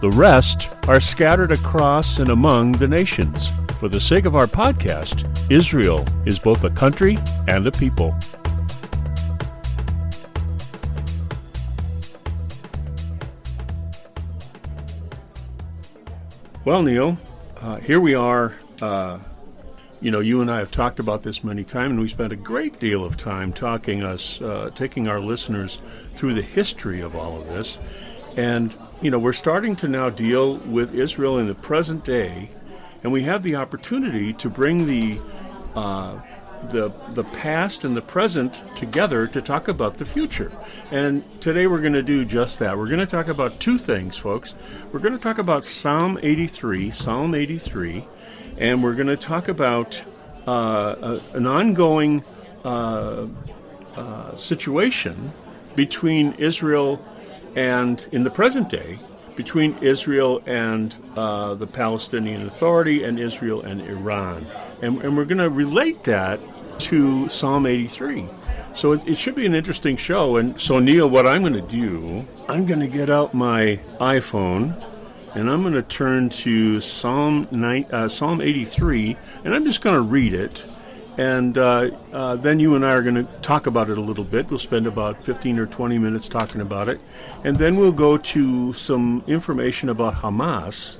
The rest are scattered across and among the nations. For the sake of our podcast, Israel is both a country and a people. Well, Neil, uh, here we are. Uh, you know, you and I have talked about this many times, and we spent a great deal of time talking us, uh, taking our listeners through the history of all of this. And, you know, we're starting to now deal with Israel in the present day, and we have the opportunity to bring the uh, the the past and the present together to talk about the future. And today we're going to do just that. We're going to talk about two things, folks. We're going to talk about Psalm 83, Psalm 83, and we're going to talk about uh, a, an ongoing uh, uh, situation between Israel and in the present day between Israel and uh, the Palestinian Authority and Israel and Iran. And, and we're going to relate that to Psalm 83. So it, it, should be an interesting show. And so, Neil, what I'm going to do, I'm going to get out my iPhone and I'm going to turn to Psalm, uh, Psalm 83, and I'm just going to read it. And uh, uh, then you and I are going to talk about it a little bit. We'll spend about 15 or 20 minutes talking about it. And then we'll go to some information about Hamas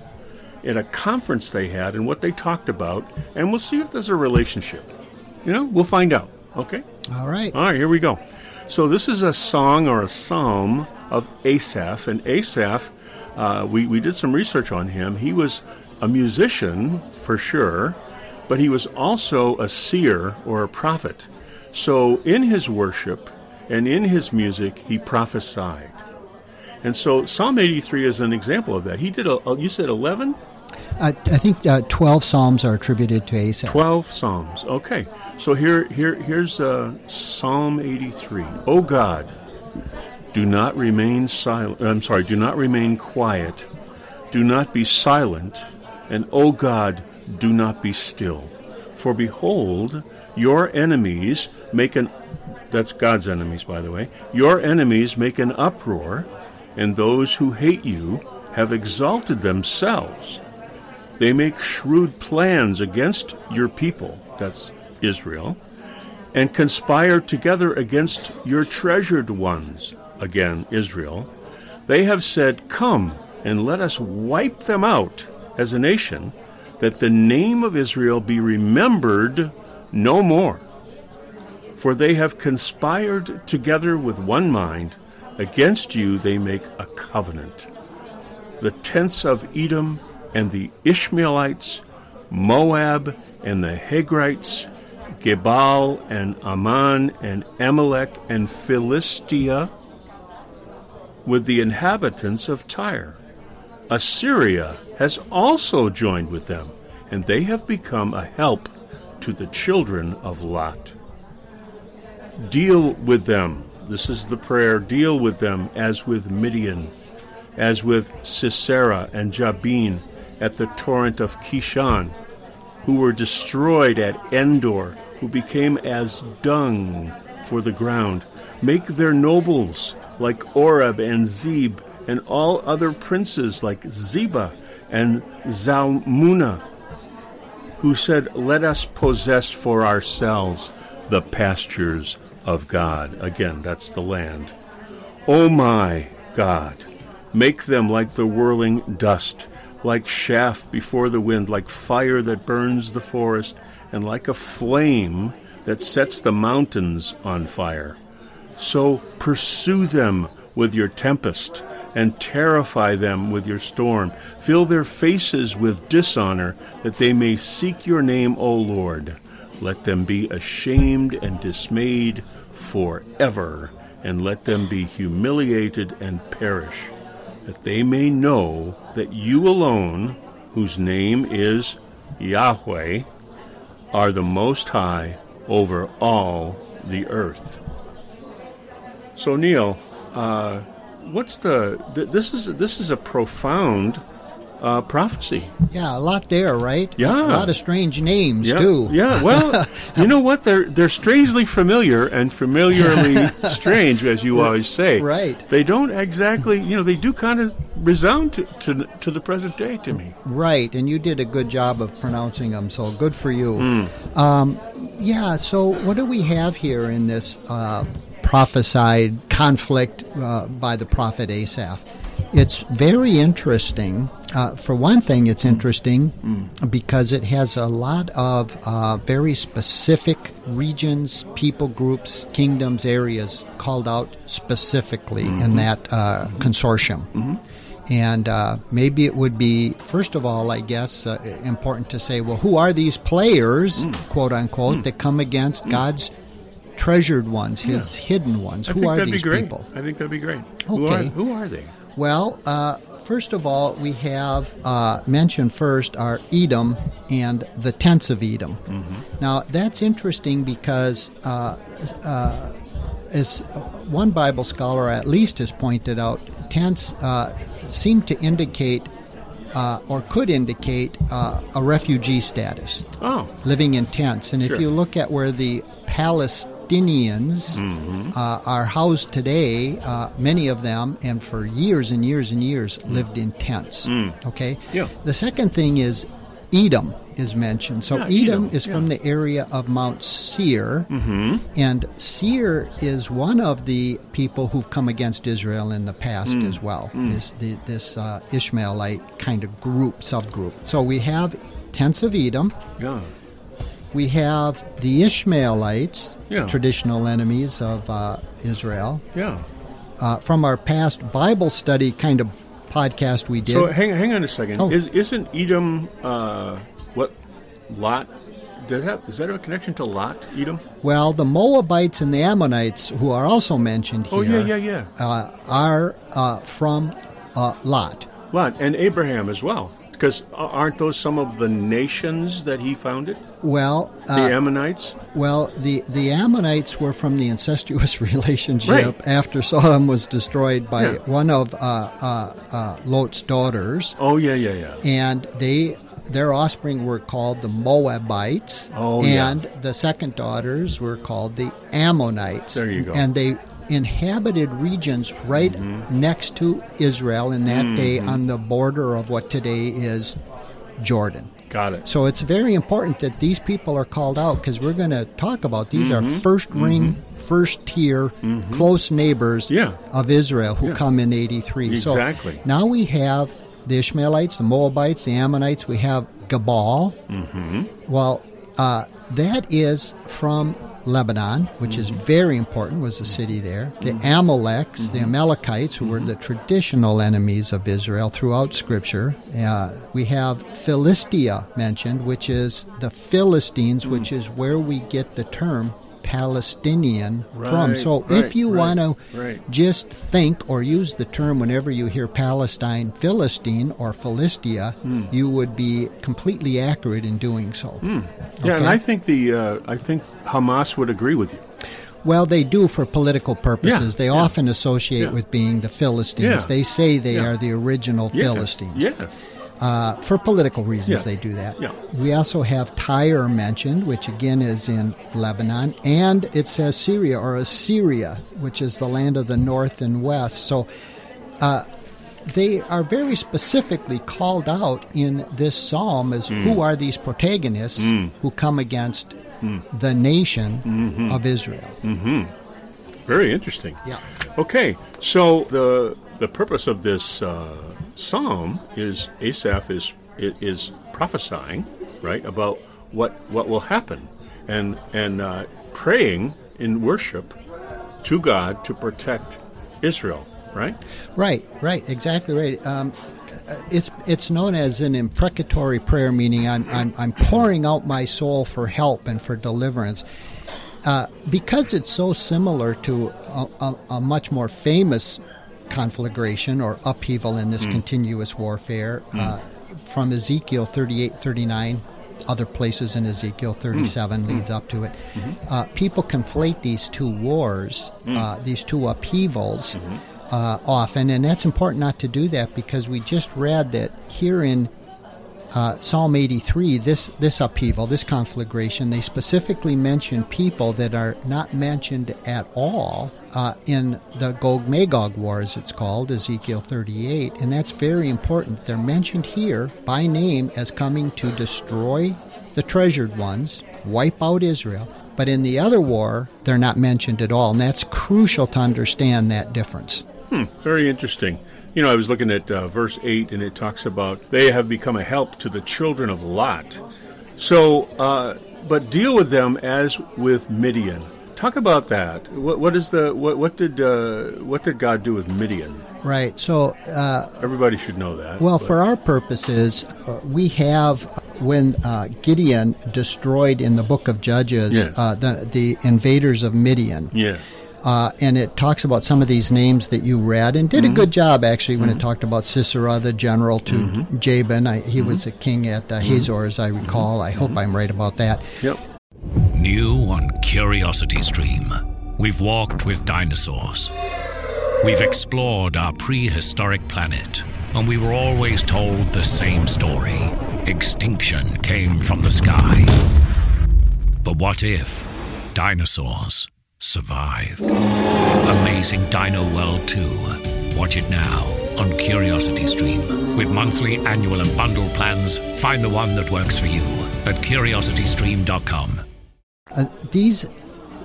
at a conference they had and what they talked about. And we'll see if there's a relationship. You know, we'll find out. Okay? All right. All right, here we go. So this is a song or a psalm of Asaph. And Asaph, uh, we, we did some research on him. He was a musician for sure but he was also a seer or a prophet. So in his worship and in his music, he prophesied. And so Psalm 83 is an example of that. He did, a, you said 11? Uh, I think uh, 12 Psalms are attributed to Asaph. 12 Psalms. Okay. So here, here, here's uh, Psalm 83. O God, do not remain silent. I'm sorry, do not remain quiet. Do not be silent. And O God, do not be still. For behold, your enemies make an that's God's enemies, by the way. Your enemies make an uproar, and those who hate you have exalted themselves. They make shrewd plans against your people, that's Israel, and conspire together against your treasured ones, again, Israel. They have said, Come and let us wipe them out as a nation that the name of Israel be remembered no more. For they have conspired together with one mind, against you they make a covenant. The tents of Edom and the Ishmaelites, Moab and the Hagrites, Gebal and Ammon and Amalek and Philistia, with the inhabitants of Tyre. Assyria has also joined with them, and they have become a help to the children of Lot. Deal with them. This is the prayer. Deal with them as with Midian, as with Sisera and Jabin at the torrent of Kishon, who were destroyed at Endor, who became as dung for the ground. Make their nobles like Oreb and Zeb and all other princes like Zeba and Zalmunna, who said, Let us possess for ourselves the pastures of God. Again, that's the land. O my God, make them like the whirling dust, like chaff before the wind, like fire that burns the forest, and like a flame that sets the mountains on fire. So pursue them with your tempest and terrify them with your storm. Fill their faces with dishonor, that they may seek your name, O Lord. Let them be ashamed and dismayed forever, and let them be humiliated and perish, that they may know that you alone, whose name is Yahweh, are the Most High over all the earth. So, Neil, uh, what's the th- this is this is a profound uh, prophecy. Yeah, a lot there, right? Yeah. a lot of strange names Yeah, too. yeah. Well, you know what? They're they're strangely familiar and familiarly strange, as you always say. Right. They don't exactly, you know, they do kind of resound to, to to the present day to me. Right, and you did a good job of pronouncing them, so good for you. Hmm. Um, yeah, so what do we have here in this uh, prophesied conflict uh, by the prophet Asaph? It's very interesting. Uh, for one thing, it's interesting because it has a lot of uh, very specific regions, people groups, kingdoms, areas called out specifically in that uh, consortium. And uh, maybe it would be, first of all, I guess, uh, important to say, well, who are these players, quote unquote, that come against God's treasured ones, His hidden ones? I who are these be great. people? I think that'd be great. Who are Okay. who are they? Well, uh, first of all, we have uh, mentioned first are Edom and the tents of Edom. Now, that's interesting because, uh, uh, as one Bible scholar at least has pointed out, tents uh, seem to indicate uh, or could indicate uh, a refugee status Oh, living in tents. And Sure. if you look at where the Palestinians Mm-hmm. uh, are housed today, uh, many of them, and for years and years and years, lived in tents. Okay? Mm. Yeah. The second thing is Edom is mentioned. So Yeah, Edom, Edom, is yeah. from the area of Mount Seir. Mm-hmm. And Seir is one of the people who've come against Israel in the past Mm. as well. This, the, this uh, Ishmaelite kind of group, subgroup. So we have tents of Edom. yeah. We have the Ishmaelites, Yeah. traditional enemies of uh, Israel. Yeah. Uh, from our past Bible study kind of podcast we did. So hang hang on a second. Oh. Is isn't Edom uh, what Lot? Does that is that a connection to Lot? Edom? well, the Moabites and the Ammonites, who are also mentioned here, Oh yeah, yeah, yeah. Uh, are uh, from uh, Lot. Lot and Abraham as well. Because aren't those some of the nations that he founded? Well, The uh, Ammonites. well, the the Ammonites were from the incestuous relationship Right. after Sodom was destroyed by Yeah. one of uh, uh, uh, Lot's daughters, Oh yeah, yeah, yeah. and they their offspring were called the Moabites, Oh, yeah. and the second daughters were called the Ammonites. There you go. And they inhabited regions right Mm-hmm. next to Israel in that day on the border of what today is Jordan. Got it. So it's very important that these people are called out because we're going to talk about these Mm-hmm. are first ring, first tier, close neighbors Yeah. of Israel who Yeah. come in 83. Exactly. So now we have the Ishmaelites, the Moabites, the Ammonites, we have Gabal. Mm-hmm. Well, uh, that is from Lebanon, which is mm-hmm. very important, was a city mm-hmm. there. The mm-hmm. Amaleks, the Amalekites, who were the traditional enemies of Israel throughout Scripture. Uh, we have Philistia mentioned, which is the Philistines, which is where we get the term Palestinian from. So right, if you right, want to right. just think or use the term whenever you hear Palestine, Philistine, or Philistia, Hmm. you would be completely accurate in doing so. Yeah, and I think the uh, I think Hamas would agree with you. Well, they do for political purposes. Yeah, they yeah. often associate Yeah. with being the Philistines. They say they are the original Philistines. Yes. Uh, for political reasons, Yeah. they do that. Yeah. We also have Tyre mentioned, which again is in Lebanon, and it says Syria or Assyria, which is the land of the north and west. So uh, they are very specifically called out in this psalm as Hmm. who are these protagonists who come against the nation of Israel. Very interesting. Yeah. Okay, so the the purpose of this uh, psalm is Asaph is is prophesying, right, about what what will happen, and and uh, praying in worship to God to protect Israel, right? Right, right, exactly right. Um, uh, it's it's known as an imprecatory prayer, meaning I'm, I'm I'm pouring out my soul for help and for deliverance. Uh, because it's so similar to a, a, a much more famous conflagration or upheaval in this continuous warfare uh, from Ezekiel 38 39 other places in Ezekiel 37 leads up to it. Uh, people conflate these two wars, uh, these two upheavals, uh, often, and that's important not to do that because we just read that here in uh, Psalm 83, this this upheaval, this conflagration, they specifically mention people that are not mentioned at all uh, in the Gog Magog War, as it's called, Ezekiel 38, and that's very important. They're mentioned here by name as coming to destroy the treasured ones, wipe out Israel. But in the other war, they're not mentioned at all, and that's crucial to understand that difference. Hmm, very interesting. You know, I was looking at uh, verse 8, and it talks about they have become a help to the children of Lot. So, uh, but deal with them as with Midian. Talk about that. What, what is the what, what did uh, what did God do with Midian? Right. So, uh, Everybody should know that. Well, but- for our purposes, uh, we have when uh, Gideon destroyed in the book of Judges Yes. uh, the, the invaders of Midian. yeah, Uh, and it talks about some of these names that you read and did a mhm. good job actually when it mhm. talked about Sisera, the general to mm-hmm. Jabin. I, he was mm-hmm. a king at uh, mm-hmm. Hazor, as I recall. I hope I'm right about that. yep. New on Curiosity Stream, we've walked with dinosaurs. We've explored our prehistoric planet, and we were always told the same story extinction came from the sky. But what if dinosaurs survived? Amazing Dino World 2. Watch it now on Curiosity Stream. With monthly, annual, and bundle plans, find the one that works for you at curiositystream.com. Uh, these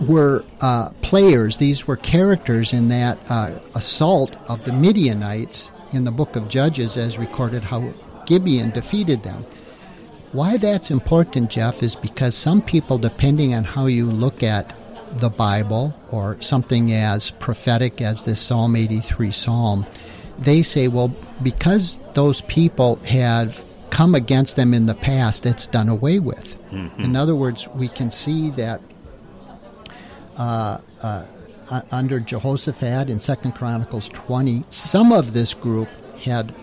were uh, players, these were characters in that uh, assault of the Midianites in the book of Judges, as recorded how Gideon defeated them. Why that's important, Jeff, is because some people, depending on how you look at the Bible or something as prophetic as this Psalm 83 psalm, they say, well, because those people have come against them in the past, it's done away with. In other words, we can see that uh, uh, uh, under Jehoshaphat in Second Chronicles 20, some of this group had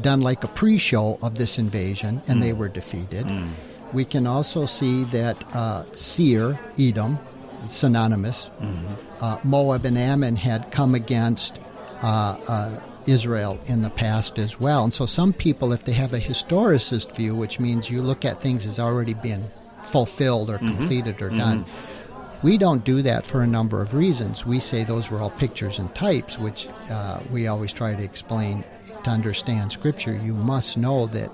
done like a pre-show of this invasion, and they were defeated. We can also see that uh, Seir, Edom, synonymous, uh, Moab and Ammon had come against uh, uh, Israel in the past as well. And so some people, if they have a historicist view, which means you look at things as already been fulfilled or completed or done, we don't do that for a number of reasons. We say those were all pictures and types, which uh, we always try to explain to understand Scripture. You must know that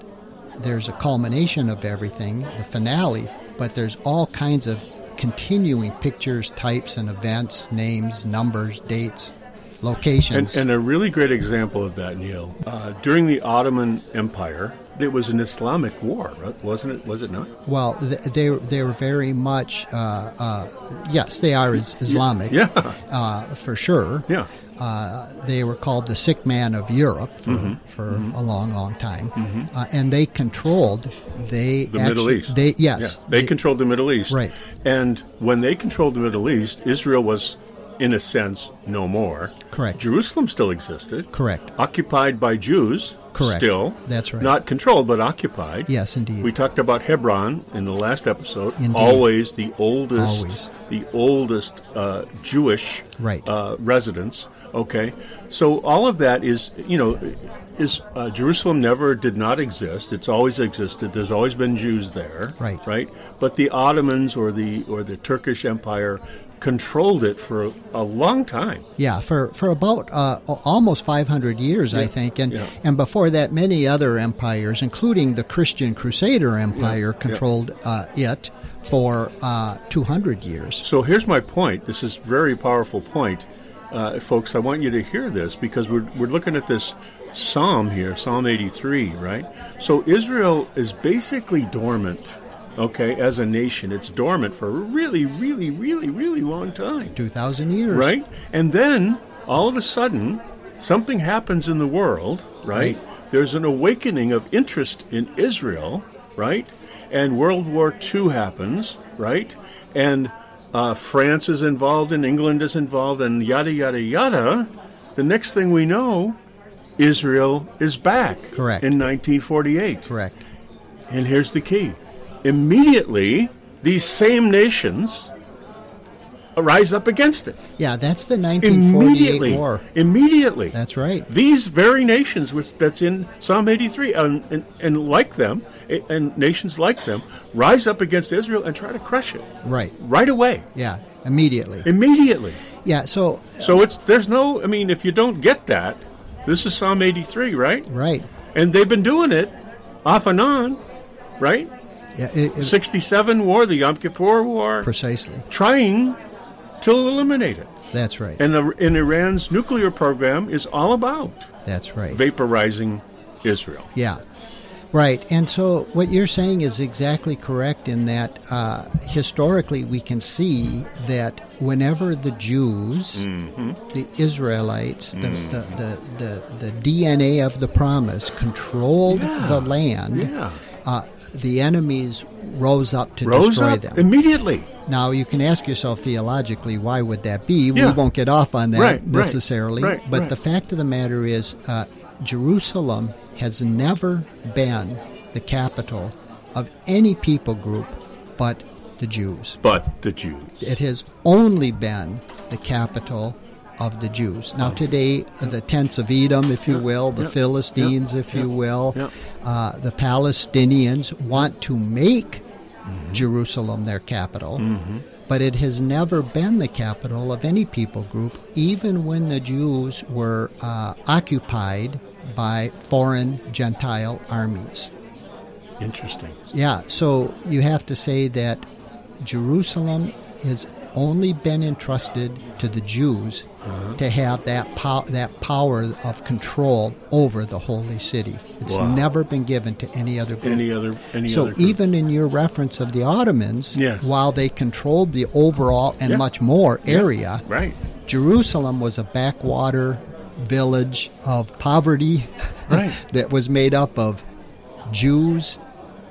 there's a culmination of everything, the finale, but there's all kinds of continuing pictures, types, and events, names, numbers, dates, And, locations. and a really great example of that, Neil. Uh, during the Ottoman Empire, it was an Islamic war, wasn't it? Was it not? well, they they were very much uh, uh, yes, they are Islamic, Yeah, uh, for sure. yeah. Uh, they were called the sick man of Europe for, Mm-hmm. for a long, long time, uh, and they controlled they The actu- Middle East. They yes, Yeah, they, controlled the Middle East. Right. And when they controlled the Middle East, Israel was, in a sense, no more. Correct. Jerusalem still existed. correct. Occupied by Jews. Correct. Still. That's right. Not controlled, but occupied. Yes, indeed. We talked about Hebron in the last episode. Indeed. Always the oldest, Always. the oldest uh, Jewish Right. uh, residence. Okay, so all of that is, you know, is uh, Jerusalem never did not exist. It's always existed. There's always been Jews there. Right. Right. But the Ottomans or the or the Turkish Empire controlled it for a, a long time. Yeah, for for about uh, almost 500 years, I think, and yeah. and before that, many other empires, including the Christian Crusader Empire, yeah. controlled uh, it for uh, 200 years. So here's my point. This is very powerful point. Uh, folks, I want you to hear this because we're, we're looking at this psalm here, Psalm 83, right? So Israel is basically dormant, okay, as a nation. It's dormant for a really, really, really, really long time. 2,000 years. Right? And then, all of a sudden, something happens in the world, right? Right. There's an awakening of interest in Israel, right? And World War II happens, right? And uh, France is involved and England is involved and yada, yada, yada. The next thing we know, Israel is back. Correct. In 1948. Correct. And here's the key immediately, these same nations rise up against it. Yeah, that's the 1948 Immediately. war. Immediately. That's right. These very nations, which that's in Psalm 83, and, and, and like them, and nations like them, rise up against Israel and try to crush it Right. right away, Yeah, immediately. immediately. Yeah, so, So it's there's no. I mean, if you don't get that, this is Psalm 83, right? right. And they've been doing it off and on, right? Yeah, it, it- 67 war, the Yom Kippur War, precisely. trying to eliminate it. That's right. And, the, and Iran's nuclear program is all about That's right. vaporizing Israel. Yeah. Right. And so what you're saying is exactly correct in that uh, historically we can see that whenever the Jews, Mm-hmm. the Israelites, the, the, the, the, the DNA of the promise controlled the land, Yeah. uh, the enemies rose up to Rose destroy up them. immediately. Now you can ask yourself theologically, why would that be? Yeah. We won't get off on that Right, necessarily, right, but right. the fact of the matter is, uh, Jerusalem has never been the capital of any people group but the Jews. But the Jews. It has only been the capital of the Jews. Now today, the tents of Edom, if you will, the Philistines, if you will, uh, the Palestinians want to make Mm-hmm. Jerusalem their capital, but it has never been the capital of any people group, even when the Jews were uh, occupied by foreign Gentile armies. Interesting. Yeah, so you have to say that Jerusalem has only been entrusted to the Jews Uh-huh. to have that pow- that power of control over the holy city. It's Wow. never been given to any other group. Any other? Any so other? even in your reference of the Ottomans, Yes. while they controlled the overall and Yeah. much more area, right. Jerusalem was a backwater village of poverty Right. that was made up of Jews,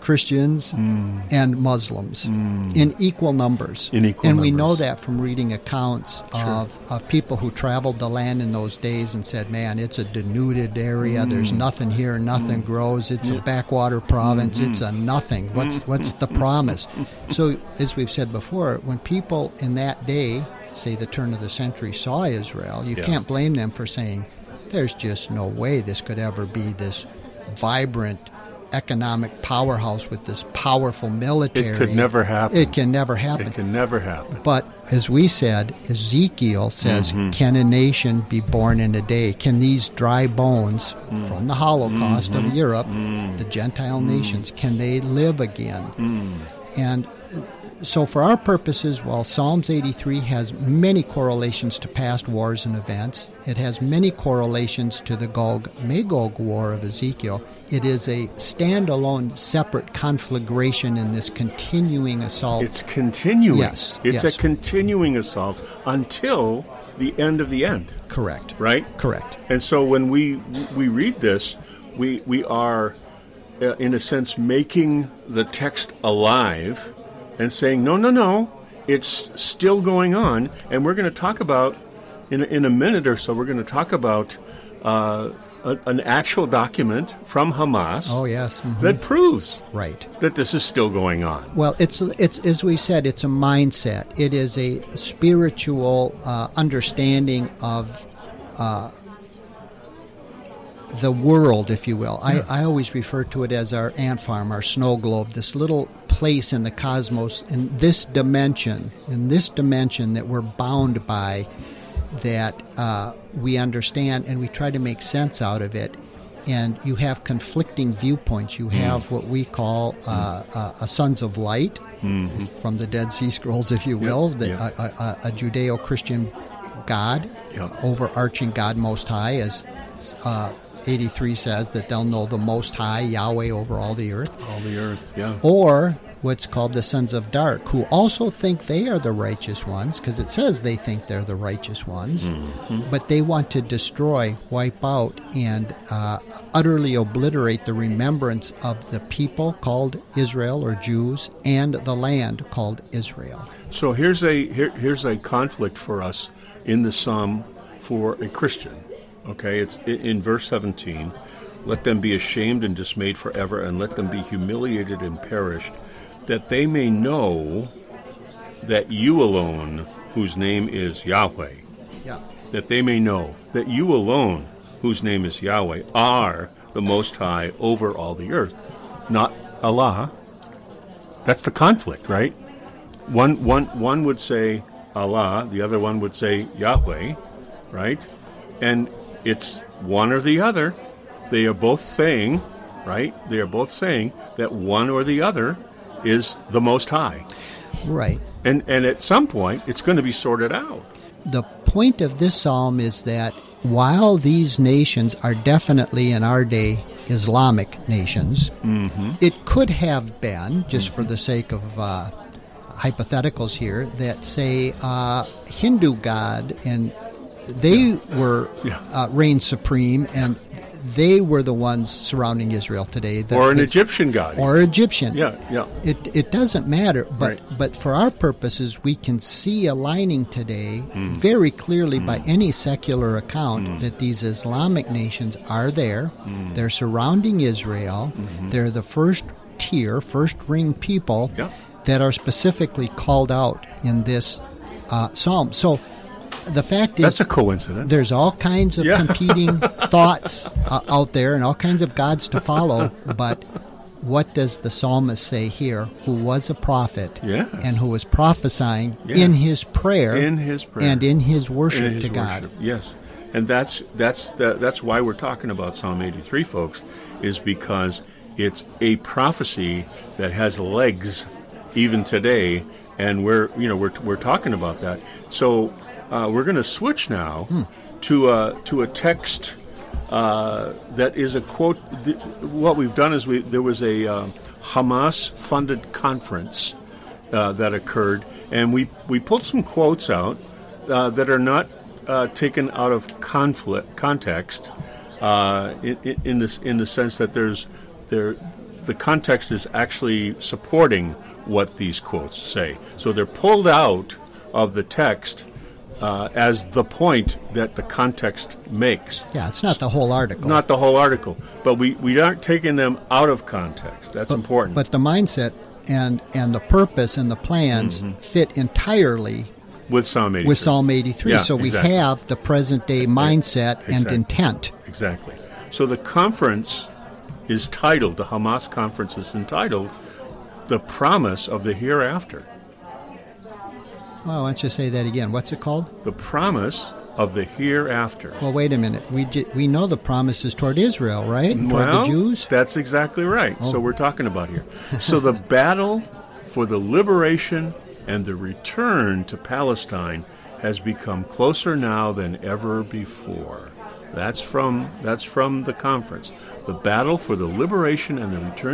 Christians, hmm. and Muslims hmm. in equal numbers. In equal and we know that from reading accounts of, of people who traveled the land in those days and said, man, it's a denuded area. There's hmm. nothing here. Nothing grows. It's a backwater province. It's a nothing. What's, what's the promise? So, as we've said before, when people in that day, say the turn of the century, saw Israel, you Yeah. can't blame them for saying, there's just no way this could ever be this vibrant economic powerhouse with this powerful military. It could never happen. It can never happen. It can never happen. But as we said, Ezekiel says, Mm-hmm. Can a nation be born in a day? Can these dry bones Mm. from the Holocaust Mm-hmm. of Europe, the Gentile nations, can they live again? Mm. And so, for our purposes, while Psalms 83 has many correlations to past wars and events, it has many correlations to the Gog Magog war of Ezekiel. It is a standalone, separate conflagration in this continuing assault. It's continuing. Yes, It's yes. a continuing assault until the end of the end. correct. Right. Correct. And so when we we read this, we we are, uh, in a sense, making the text alive, and saying, no, no, no, it's still going on, and we're going to talk about in a, in a minute or so. We're going to talk about uh, a, an actual document from Hamas Oh, yes. mhm. that proves Right. that this is still going on. Well, it's it's as we said, it's a mindset. It is a spiritual uh, understanding of uh, the world, if you will. I, I always refer to it as our ant farm, our snow globe, this little place in the cosmos, in this dimension, in this dimension that we're bound by, that uh, we understand and we try to make sense out of it. And you have conflicting viewpoints. You have what we call uh, uh, a sons of light, from the Dead Sea Scrolls, if you will, the, yeah. a, a, a Judeo-Christian God, Yeah. uh, overarching God Most High, as uh, 83 says that they'll know the Most High Yahweh over all the earth, All the earth, yeah. or what's called the sons of dark, who also think they are the righteous ones, because it says they think they're the righteous ones, but they want to destroy, wipe out, and uh, utterly obliterate the remembrance of the people called Israel or Jews and the land called Israel. So here's a here, here's a conflict for us in the psalm for a Christian. Okay, it's in verse 17. Let them be ashamed and dismayed forever, and let them be humiliated and perished, that they may know that you alone, whose name is Yahweh, Yeah. that they may know that you alone, whose name is Yahweh, are the Most High over all the earth, not Allah. That's the conflict, right? One, one, one would say Allah, the other one would say Yahweh, right? And it's one or the other. They are both saying, right? They are both saying that one or the other is the Most High. Right. And, and at some point, it's going to be sorted out. The point of this psalm is that while these nations are definitely in our day Islamic nations, it could have been, just for the sake of uh, hypotheticals here, that say uh, Hindu God and they were Yeah. uh, reigned supreme and they were the ones surrounding Israel today. that- Or an Egyptian god. Or Egyptian. Yeah, yeah. It, it doesn't matter, but Right. but for our purposes, we can see aligning today Hmm. very clearly by any secular account that these Islamic nations are there. Hmm. They're surrounding Israel. They're the first tier, first ring people Yeah. that are specifically called out in this uh, psalm. So the fact is, That's a coincidence. there's all kinds of Yeah. competing thoughts uh, out there and all kinds of gods to follow but what does the psalmist say here who was a prophet Yes. and who was prophesying Yeah. in his prayer In his prayer. and in his worship In his to god Yes, and that's that's the, that's why we're talking about Psalm 83, folks, is because it's a prophecy that has legs even today, and we're you know we're we're talking about that. So uh, we're going to switch now Hmm. to a to a text. Uh, that is a quote. th- What we've done is we there was a uh, Hamas-funded conference uh, that occurred, and we we pulled some quotes out uh, that are not uh, taken out of conflict context uh, in, in- in this in the sense that there's there the context is actually supporting what these quotes say. So they're pulled out of the text uh, as the point that the context makes. yeah it's not the whole article Not the whole article, but we, we aren't taking them out of context. That's important. but the mindset and and the purpose and the plans fit entirely with Psalm 83. with psalm 83 Yeah, so we exactly. have the present day mindset and intent Exactly. So the conference is titled, the Hamas conference is entitled, The Promise of the Hereafter. Well why don't you say that again what's it called The Promise of the Hereafter. well wait a minute we we know the promise is toward israel right toward Well, the jews That's exactly right. Oh. So we're talking about here. So the battle for the liberation and the return to Palestine has become closer now than ever before. That's from that's from the conference. The battle for the liberation and the return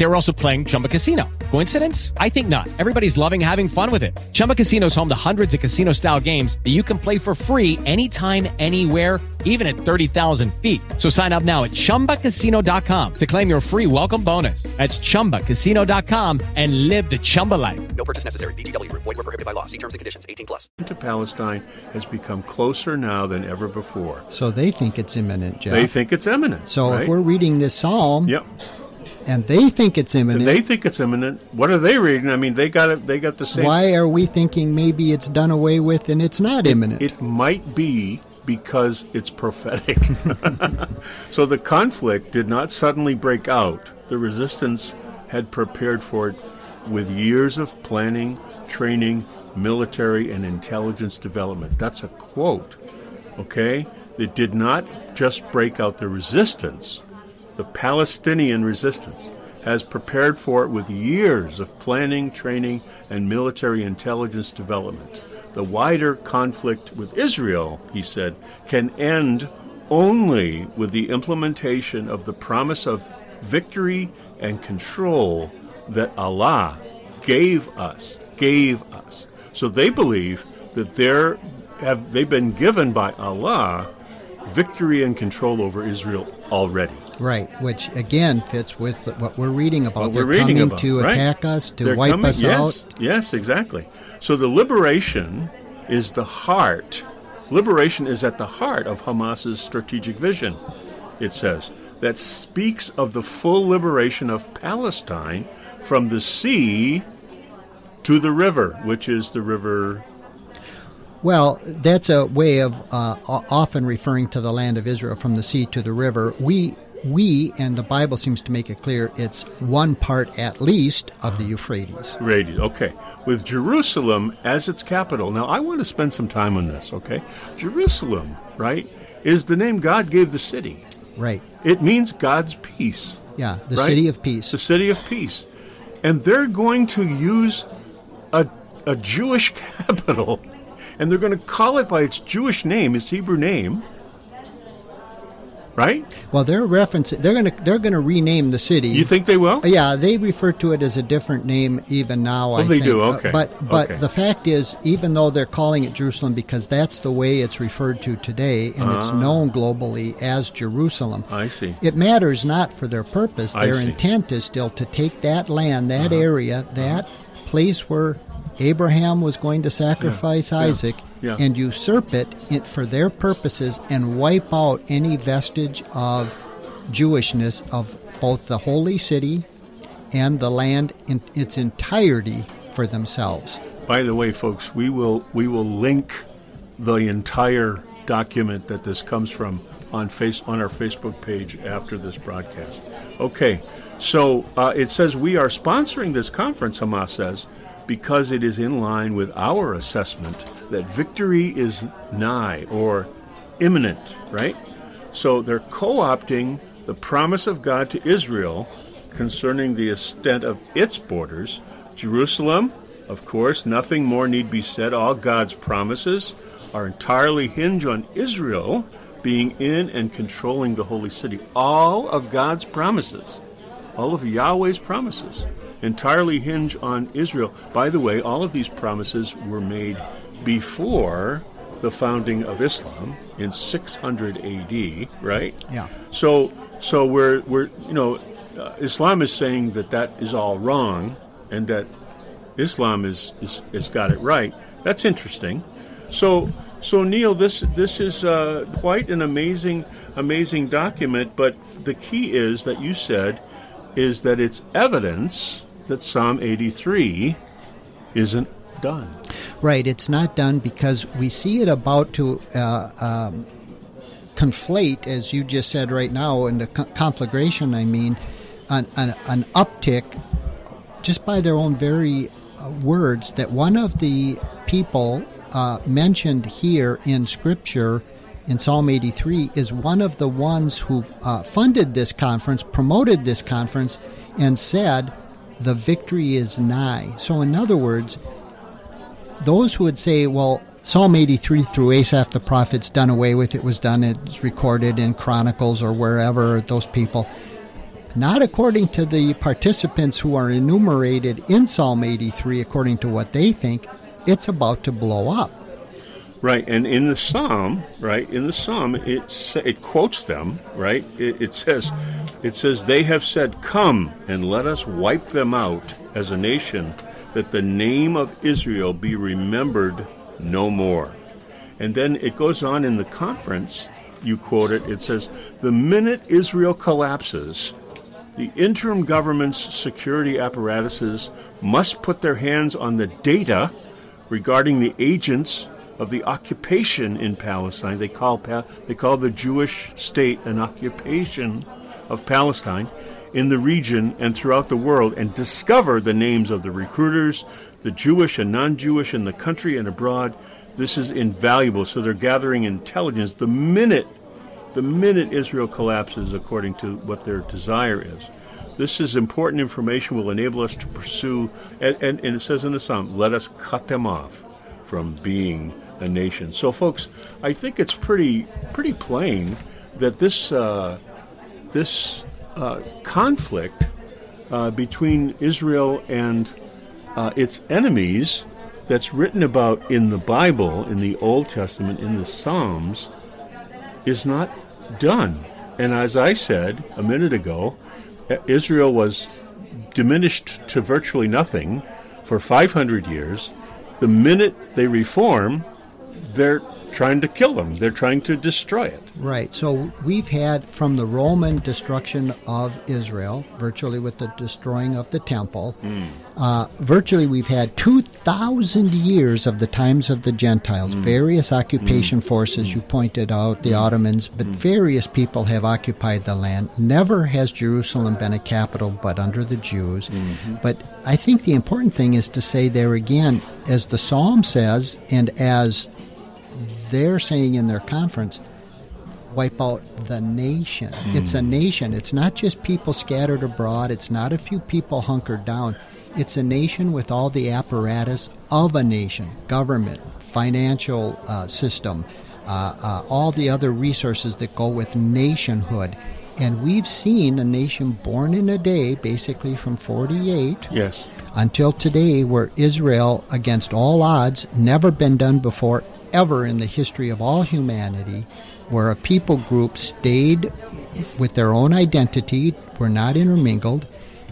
They were also playing Chumba Casino. Coincidence? I think not. Everybody's loving having fun with it. Chumba Casino is home to hundreds of casino style games that you can play for free anytime, anywhere, even at 30,000 feet. So sign up now at chumbacasino.com to claim your free welcome bonus. That's chumbacasino.com and live the Chumba life. No purchase necessary. VGW Group. Void Void where prohibited by law. See terms and conditions. 18 plus. to Palestine has become closer now than ever before. So they think it's imminent, Jeff. They think it's imminent. so right? if we're reading this psalm Yep. And they think it's imminent, They think it's imminent. What are they reading? I mean, they got it. They got the same. why are we thinking maybe it's done away with and it's not imminent? It might be because it's prophetic. so the conflict did not suddenly break out. The resistance had prepared for it with years of planning, training, military, and intelligence development. That's a quote. Okay? It did not just break out the resistance. The Palestinian resistance has prepared for it with years of planning, training, and military intelligence development. The wider conflict with Israel, he said, can end only with the implementation of the promise of victory and control that Allah gave us, gave us. So they believe that they're have they've been given by Allah victory and control over Israel already. Right, which again fits with what we're reading about. What They're we're reading coming about, to right. attack us, to They're wipe coming- us yes, out. Yes, exactly. So the liberation is the heart. Liberation is at the heart of Hamas's strategic vision. It says that speaks of the full liberation of Palestine from the sea to the river, which is the river. Well, that's a way of uh, often referring to the land of Israel from the sea to the river. We, we, and the Bible seems to make it clear, it's one part at least of the Euphrates. Radius. Okay. With Jerusalem as its capital. Now, I want to spend some time on this, okay? Jerusalem, right, is the name God gave the city. Right. It means God's peace. Yeah, the right? city of peace. The city of peace. And they're going to use a, a Jewish capital, and they're going to call it by its Jewish name, its Hebrew name. Right? Well, they're referencing. They're gonna. They're gonna rename the city. You think they will? Yeah, they refer to it as a different name even now. I Oh, they think. do, Uh, okay, But but okay. the fact is, even though they're calling it Jerusalem because that's the way it's referred to today, and it's known globally as Jerusalem. Ah. I see. It matters not for their purpose. I Their see. Uh-huh. intent is still to take that land, that area, that place where Abraham was going to sacrifice Isaac, yeah. And usurp it for their purposes and wipe out any vestige of Jewishness of both the holy city and the land in its entirety for themselves. By the way, folks, we will we will link the entire document that this comes from on face on our Facebook page after this broadcast. Okay, so uh, it says we are sponsoring this conference. Hamas says because it is in line with our assessment that victory is nigh or imminent. Right. So they're co-opting the promise of God to Israel concerning the extent of its borders. Jerusalem, of course, nothing more need be said. All God's promises are entirely hinge on Israel being in and controlling the holy city. All of God's promises, all of Yahweh's promises, entirely hinge on Israel. By the way, all of these promises were made before the founding of Islam in 600 AD, right? Yeah. So, so we're we're you know, uh, Islam is saying that that is all wrong, and that Islam is is has got it right. That's interesting. So, so Neil, this this is uh, quite an amazing amazing document. But the key is that you said is that it's evidence that Psalm 83 isn't done. Right, it's not done because we see it about to uh, um, conflate, as you just said right now, in the co- conflagration, I mean, an, an, an uptick just by their own very uh, words that one of the people uh, mentioned here in Scripture in Psalm 83 is one of the ones who uh, funded this conference, promoted this conference, and said, The victory is nigh. So, in other words, those who would say, well, Psalm 83 through Asaph the prophet's done away with, it was done, it's recorded in Chronicles or wherever, those people. Not according to the participants who are enumerated in Psalm 83, according to what they think, it's about to blow up. Right, and in the psalm, right, in the psalm, it's it quotes them, right. It, it says, it says they have said, "Come and let us wipe them out as a nation that the name of Israel be remembered no more. And then it goes on in the conference, you quote it, it says, The minute Israel collapses, the interim government's security apparatuses must put their hands on the data regarding the agents of the occupation in Palestine. They call, they call the Jewish state an occupation of Palestine in the region and throughout the world and discover the names of the recruiters, the Jewish and non Jewish in the country and abroad. This is invaluable. So they're gathering intelligence the minute the minute Israel collapses according to what their desire is. This is important information will enable us to pursue and, and, and it says in the Psalm, let us cut them off from being a nation. So folks, I think it's pretty pretty plain that this uh, this uh, conflict uh, between Israel and uh, its enemies that's written about in the Bible, in the Old Testament, in the Psalms, is not done. And as I said a minute ago, Israel was diminished to virtually nothing for 500 years. The minute they reform, they're trying to kill them. They're trying to destroy it. Right. So we've had from the Roman destruction of Israel, virtually with the destroying of the temple, mm. uh, virtually we've had 2,000 years of the times of the Gentiles, mm. various occupation mm. forces, you pointed out, the Ottomans, but various people have occupied the land. Never has Jerusalem been a capital but under the Jews. Mm-hmm. But I think the important thing is to say there again, as the psalm says, and as they're saying in their conference, wipe out the nation. Mm. It's a nation. It's not just people scattered abroad. It's not a few people hunkered down. It's a nation with all the apparatus of a nation government, financial uh, system, uh, uh, all the other resources that go with nationhood. And we've seen a nation born in a day, basically from 48 yes. until today, where Israel, against all odds, never been done before ever in the history of all humanity where a people group stayed with their own identity, were not intermingled,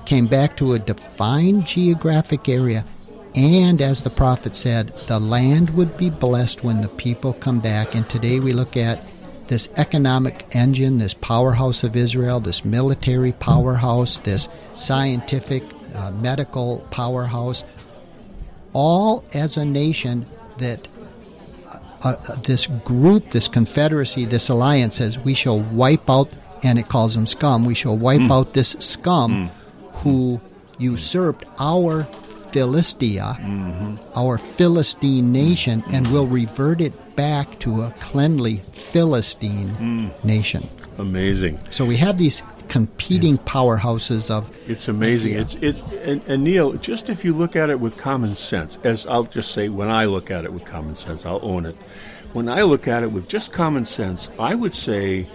came back to a defined geographic area, and as the prophet said, the land would be blessed when the people come back. And today we look at this economic engine, this powerhouse of Israel, this military powerhouse, this scientific, uh, medical powerhouse, all as a nation that uh, this group, this confederacy, this alliance says we shall wipe out, and it calls them scum. We shall wipe mm. out this scum mm. who usurped our Philistia, mm-hmm. our Philistine nation, and will revert it back to a cleanly Philistine mm. nation. Amazing. So we have these competing yes. powerhouses of. It's amazing. It's it and, and Neil, just if you look at it with common sense, as I'll just say, when I look at it with common sense, I'll own it. When I look at it with just common sense, I would say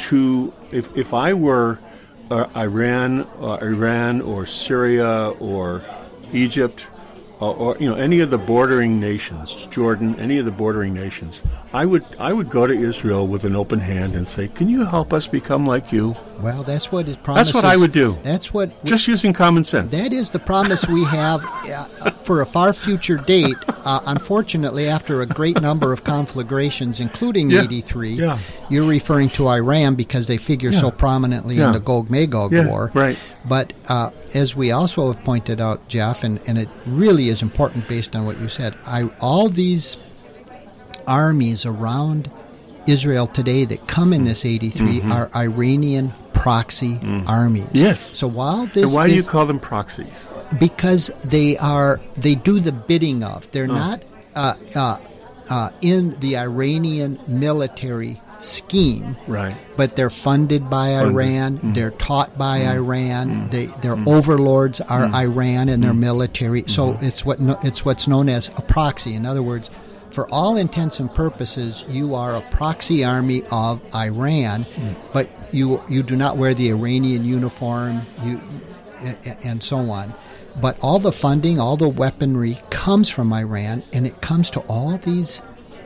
to if if I were uh, Iran, uh, Iran, or Syria, or Egypt, uh, or you know any of the bordering nations, Jordan, any of the bordering nations, I would I would go to Israel with an open hand and say, "Can you help us become like you?" Well, that's what it promises. That's what I would do. That's what just using common sense. That is the promise we have uh, for a far future date. Uh, unfortunately, after a great number of conflagrations, including yeah. '83, yeah. you're referring to Iran because they figure yeah. so prominently in the Gog Magog war. Right. But uh, as we also have pointed out, Jeff, and, and it really is important based on what you said, I, all these armies around Israel today that come in this 83 mm-hmm. are Iranian proxy mm. armies. Yes. So while this and why is, do you call them proxies? Because they are they do the bidding of. They're oh. not uh, uh, uh, in the Iranian military scheme. Right. But they're funded by funded. Iran. Mm. They're taught by mm. Iran. Mm. They, their mm. overlords are mm. Iran and their mm. military. So mm-hmm. it's what it's what's known as a proxy. In other words, for all intents and purposes, you are a proxy army of Iran, mm. but you you do not wear the Iranian uniform, you and so on. But all the funding, all the weaponry comes from Iran, and it comes to all these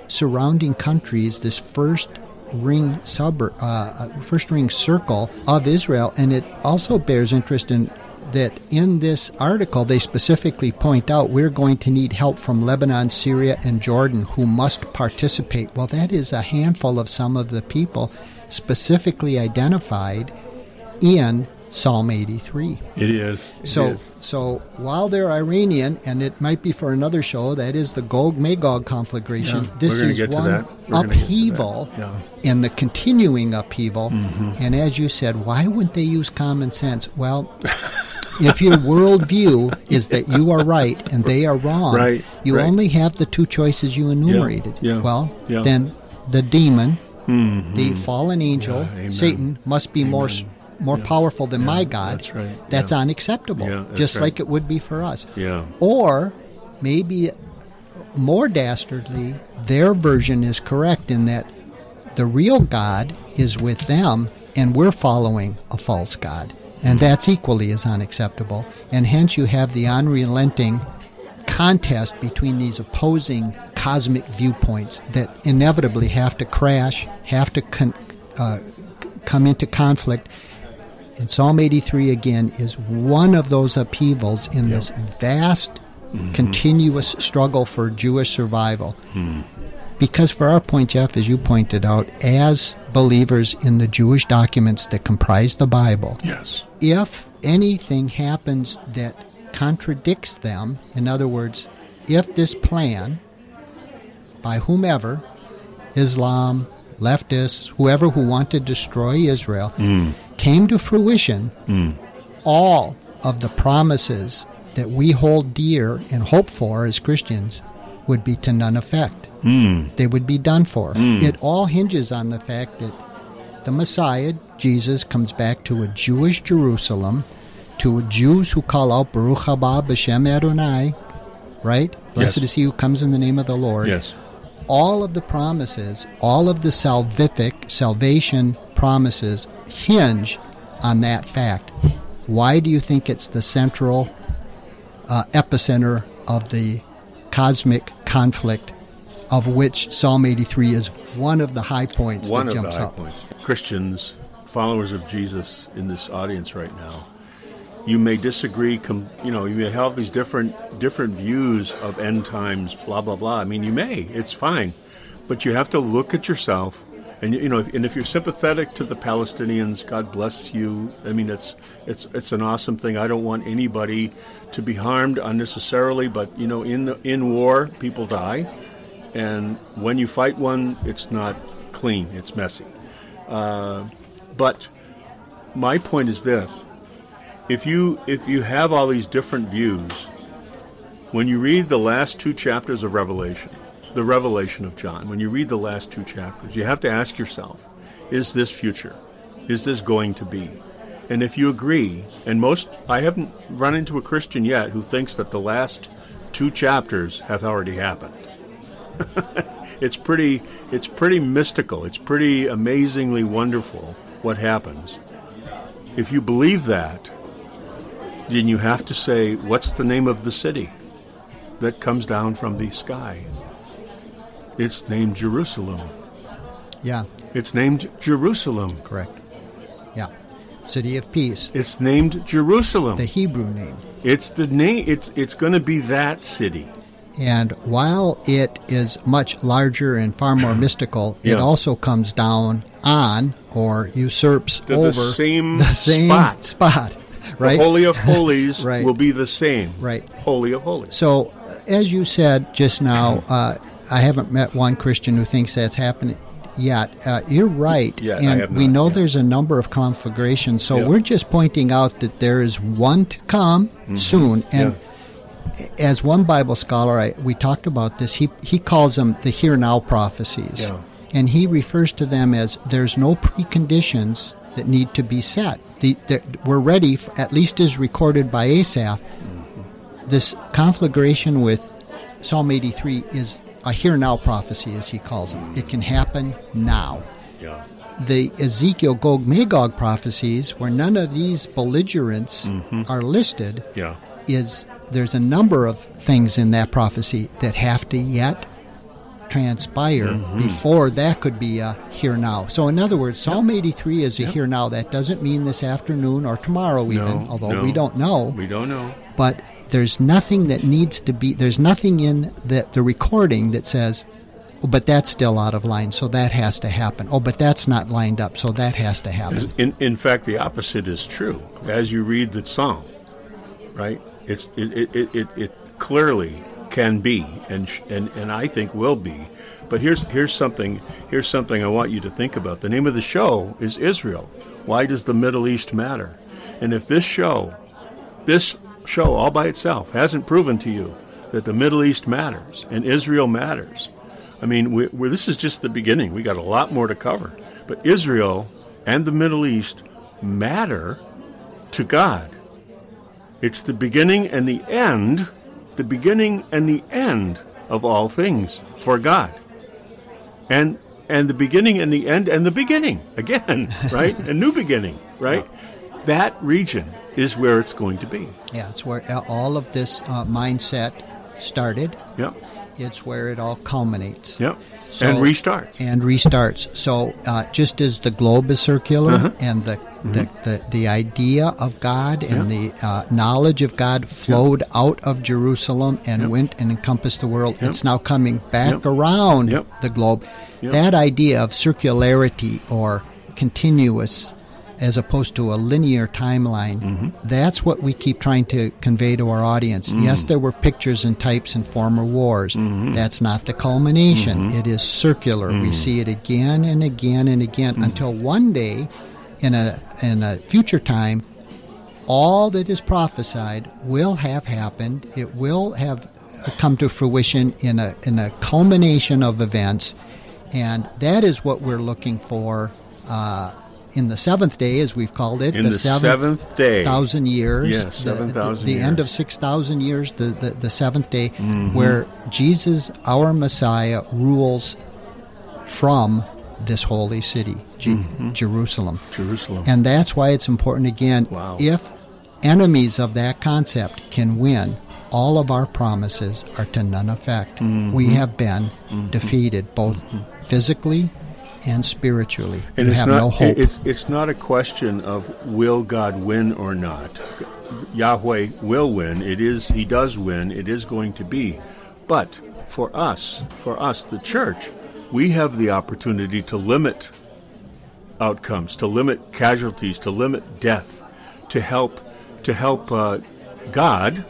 surrounding countries. This first ring suburb, uh, uh, first ring circle of Israel, and it also bears interest in that in this article they specifically point out we're going to need help from Lebanon, Syria, and Jordan who must participate. Well, that is a handful of some of the people specifically identified in Psalm 83. It is. It So, is. so while they're Iranian, and it might be for another show, that is the Gog Magog conflagration. Yeah, this is one that. We're gonna get to that. upheaval Yeah. and the continuing upheaval. Mm-hmm. And as you said, why wouldn't they use common sense? Well, if your worldview is that you are right and they are wrong, Right, you right. only have the two choices you enumerated. yeah, Well, yeah. then the demon, Mhm. the fallen angel, Yeah. Satan, must be more s- more powerful than my God. that's right, That's yeah. unacceptable, Yeah, that's just like it would be for us. Yeah. Or maybe more dastardly, their version is correct in that the real God is with them and we're following a false God. And that's equally as unacceptable. And hence you have the unrelenting contest between these opposing cosmic viewpoints that inevitably have to crash, have to con- uh, come into conflict. And Psalm 83 again is one of those upheavals in this vast, continuous struggle for Jewish survival. Because, for our point, Jeff, as you pointed out, as believers in the Jewish documents that comprise the Bible, Yes. if anything happens that contradicts them, in other words, if this plan by whomever, Islam, leftists, whoever who want to destroy Israel, mm. came to fruition, mm. all of the promises that we hold dear and hope for as Christians would be to none effect. They would be done for. It all hinges on the fact that the Messiah, Jesus, comes back to a Jewish Jerusalem, to Jews who call out Baruch haba b'shem Adonai, right? Blessed Yes. is he who comes in the name of the Lord. Yes. All of the promises, all of the salvific, salvation promises hinge on that fact. Why do you think it's the central uh, epicenter of the cosmic conflict of which Psalm 83 is one of the high points One that of the jumps high up? points. Christians, followers of Jesus in this audience right now, you may disagree. Com- you know, you may have these different different views of end times. Blah blah blah. I mean, you may. It's fine, but you have to look at yourself. And you know, if, and if you're sympathetic to the Palestinians, God bless you. I mean, it's it's it's an awesome thing. I don't want anybody to be harmed unnecessarily, but you know, in the in war, people die, and when you fight one, it's not clean. It's messy. Uh, but my point is this: if you if you have all these different views, when you read the last two chapters of Revelation, the Revelation of John, when you read the last two chapters, you have to ask yourself: Is this future? Is this going to be? And if you agree, and most, I haven't run into a Christian yet who thinks that the last two chapters have already happened it's pretty it's pretty mystical it's pretty amazingly wonderful what happens if you believe that then you have to say what's the name of the city that comes down from the sky it's named jerusalem Yeah, it's named jerusalem correct. Yeah. City of Peace, it's named jerusalem the Hebrew name. it's the name it's it's going to be that city And while it is much larger and far more mystical, it also comes down on or usurps The- the over same the same spot. spot, right? the holy of holies Right. will be the same Right. holy of holies So, as you said just now, uh, I haven't met one Christian who thinks that's happening yet. Uh, you're right, Yeah, and we know yeah. there's a number of conflagrations. So Yeah. we're just pointing out that there is one to come soon, and. Mm-hmm. As one Bible scholar, I, we talked about this. He he calls them the here now prophecies, and he refers to them as there's no preconditions that need to be set. The, the, we're ready, f- at least as recorded by Asaph. This conflagration with Psalm 83 is a here now prophecy, as he calls them. It can happen now. yeah The Ezekiel Gog Magog prophecies, where none of these belligerents are listed, yeah is there's a number of things in that prophecy that have to yet transpire Mm-hmm. before that could be a here now. So, in other words, Psalm 83 is a Yep. here now. That doesn't mean this afternoon or tomorrow, even, No, although no. we don't know. We don't know. But there's nothing that needs to be, there's nothing in the, the recording that says, oh, but that's still out of line, so that has to happen. Oh, but that's not lined up, so that has to happen. In, in fact, the opposite is true. As you read the psalm, right? It's it, it, it, it, it clearly can be, and sh- and and I think will be. But here's here's something here's something I want you to think about. The name of the show is Israel. Why does the Middle East matter? And if this show, this show all by itself hasn't proven to you that the Middle East matters and Israel matters, I mean, we this is just the beginning. We got a lot more to cover. But Israel and the Middle East matter to God. It's the beginning and the end, the beginning and the end of all things for God. And and the beginning and the end and the beginning again, right? A new beginning, right? That region is where it's going to be. Yeah, it's where all of this uh, mindset started. Yep. It's where it all culminates. Yep. So- and restarts. and restarts. So uh, just as the globe is circular Uh-huh. and the, the, the, the idea of God and the uh, knowledge of God flowed out of Jerusalem and Yep. went and encompassed the world, Yep. it's now coming back Yep. around Yep. the globe. Yep. That idea of circularity or continuous as opposed to a linear timeline, Mm-hmm. that's what we keep trying to convey to our audience. Mm. Yes, there were pictures and types in former wars. Mm-hmm. That's not the culmination. It is circular. We Mm. see it again and again and again until one day, in a in a future time, all that is prophesied will have happened. It will have come to fruition in a in a culmination of events, and that is what we're looking for. Uh, in the seventh day, as we've called it, In the seventh day. thousand years, Yes, the- 7,000 the, the end of six thousand years, the, the the seventh day, Mm-hmm. where Jesus, our Messiah, rules from this holy city, Jerusalem. Mm-hmm. Jerusalem. And that's why it's important again. Wow. If enemies of that concept can win, all of our promises are to none effect. Mm-hmm. We have been defeated both physically and spiritually. And you it's have not, no hope. It's, it's not a question of will God win or not. Yahweh will win. It is He does win. It is going to be. But for us, for us, the church, we have the opportunity to limit outcomes, to limit casualties, to limit death, to help to help uh, God,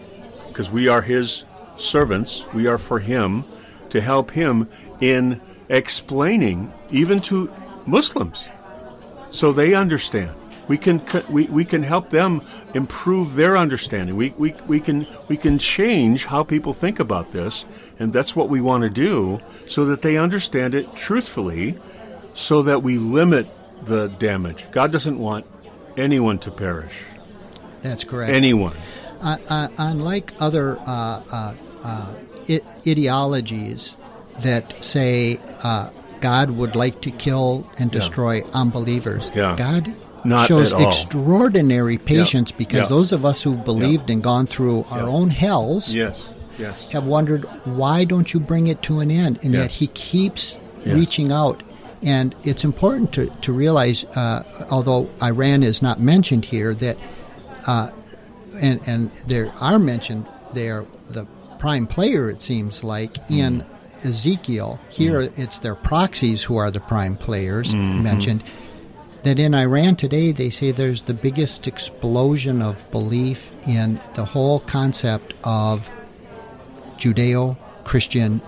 because we are His servants. We are for Him to help Him in explaining even to Muslims so they understand. We can we, we can help them improve their understanding. We, we, we can we can change how people think about this, and that's what we want to do so that they understand it truthfully, so that we limit the damage. God doesn't want anyone to perish. That's correct. Anyone. uh, uh, unlike other uh, uh, uh, I- ideologies that say uh, God would like to kill and Yeah. destroy unbelievers, Yeah. God Not shows extraordinary patience because Yeah. those of us who have believed and gone through our own hells Yes. Yes. have wondered why don't you bring it to an end and yet he keeps Yes. reaching out and it's important to, to realize uh, although iran is not mentioned here that uh, and, and there are mentioned there the prime player it seems like in ezekiel. Here mm. it's their proxies who are the prime players mm-hmm. mentioned. That in Iran today they say there's the biggest explosion of belief in the whole concept of Judeo Christian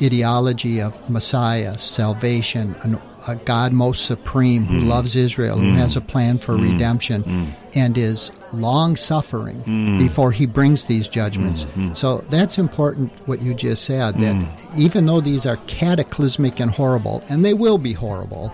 ideology of Messiah, salvation, an, a God most supreme who mm. loves Israel, who mm. has a plan for redemption, and is long suffering before he brings these judgments. So that's important what you just said that even though these are cataclysmic and horrible, and they will be horrible,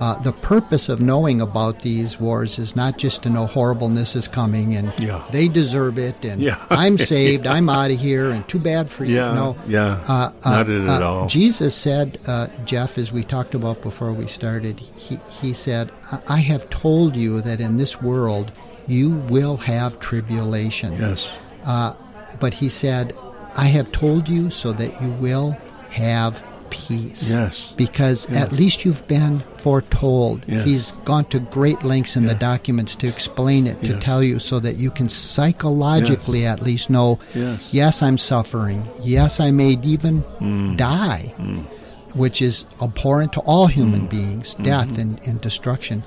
uh, the purpose of knowing about these wars is not just to know horribleness is coming and Yeah. they deserve it and Yeah. I'm saved, I'm out of here, and too bad for you. Yeah, No, yeah. uh, Not uh, it at uh, all. Jesus said, uh, Jeff, as we talked about before we started, he, he said, "I- I have told you that in this world you will have tribulation. Yes. Uh, but he said, I have told you so that you will have peace. Yes. Because at least you've been foretold. Yes. He's gone to great lengths in the documents to explain it, to Yes. tell you so that you can psychologically at least know Yes. yes, I'm suffering. Yes, I may even Mm. die, which is abhorrent to all human Mm. beings death Mm-hmm. and, and destruction.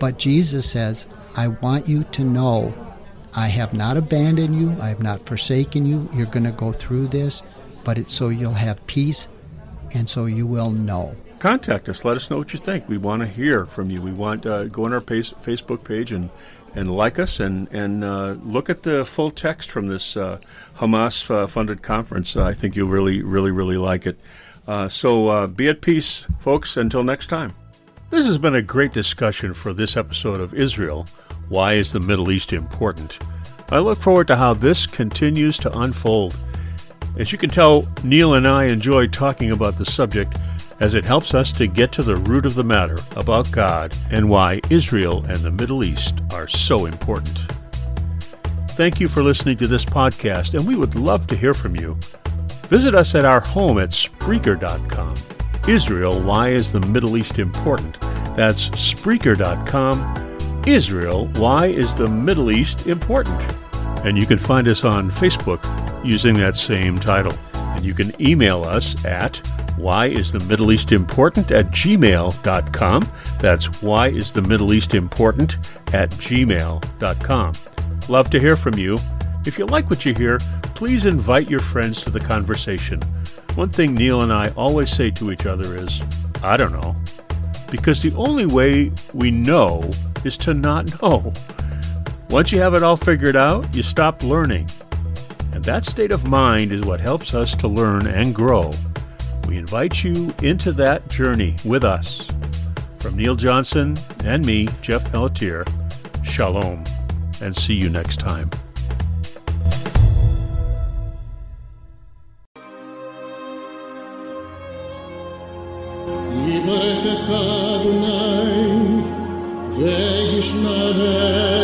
But Jesus says, I want you to know I have not abandoned you, I have not forsaken you. You're going to go through this, but it's so you'll have peace and so you will know. contact us. Let us know what you think. We want to hear from you. We want uh, go on our pace, Facebook page and and like us and and uh, look at the full text from this uh, Hamas uh, funded conference. Uh, I think you'll really really really like it. Uh, so uh, be at peace, folks. Until next time. This has been a great discussion for this episode of Israel. Why is the Middle East important? I look forward to how this continues to unfold. As you can tell, Neil and I enjoy talking about the subject as it helps us to get to the root of the matter about God and why Israel and the Middle East are so important. Thank you for listening to this podcast, and we would love to hear from you. Visit us at our home at Spreaker.com. Israel, why is the Middle East important? That's Spreaker.com. Israel, why is the Middle East important? And you can find us on Facebook using that same title. And you can email us at why is the Middle East important at gmail.com. That's why is the Middle East important at gmail.com. Love to hear from you. If you like what you hear, please invite your friends to the conversation. One thing Neil and I always say to each other is, I don't know. Because the only way we know is to not know. Once you have it all figured out, you stop learning. And that state of mind is what helps us to learn and grow. We invite you into that journey with us. From Neil Johnson and me, Jeff Pelletier, shalom, and see you next time. יברכך אדוני וישמרך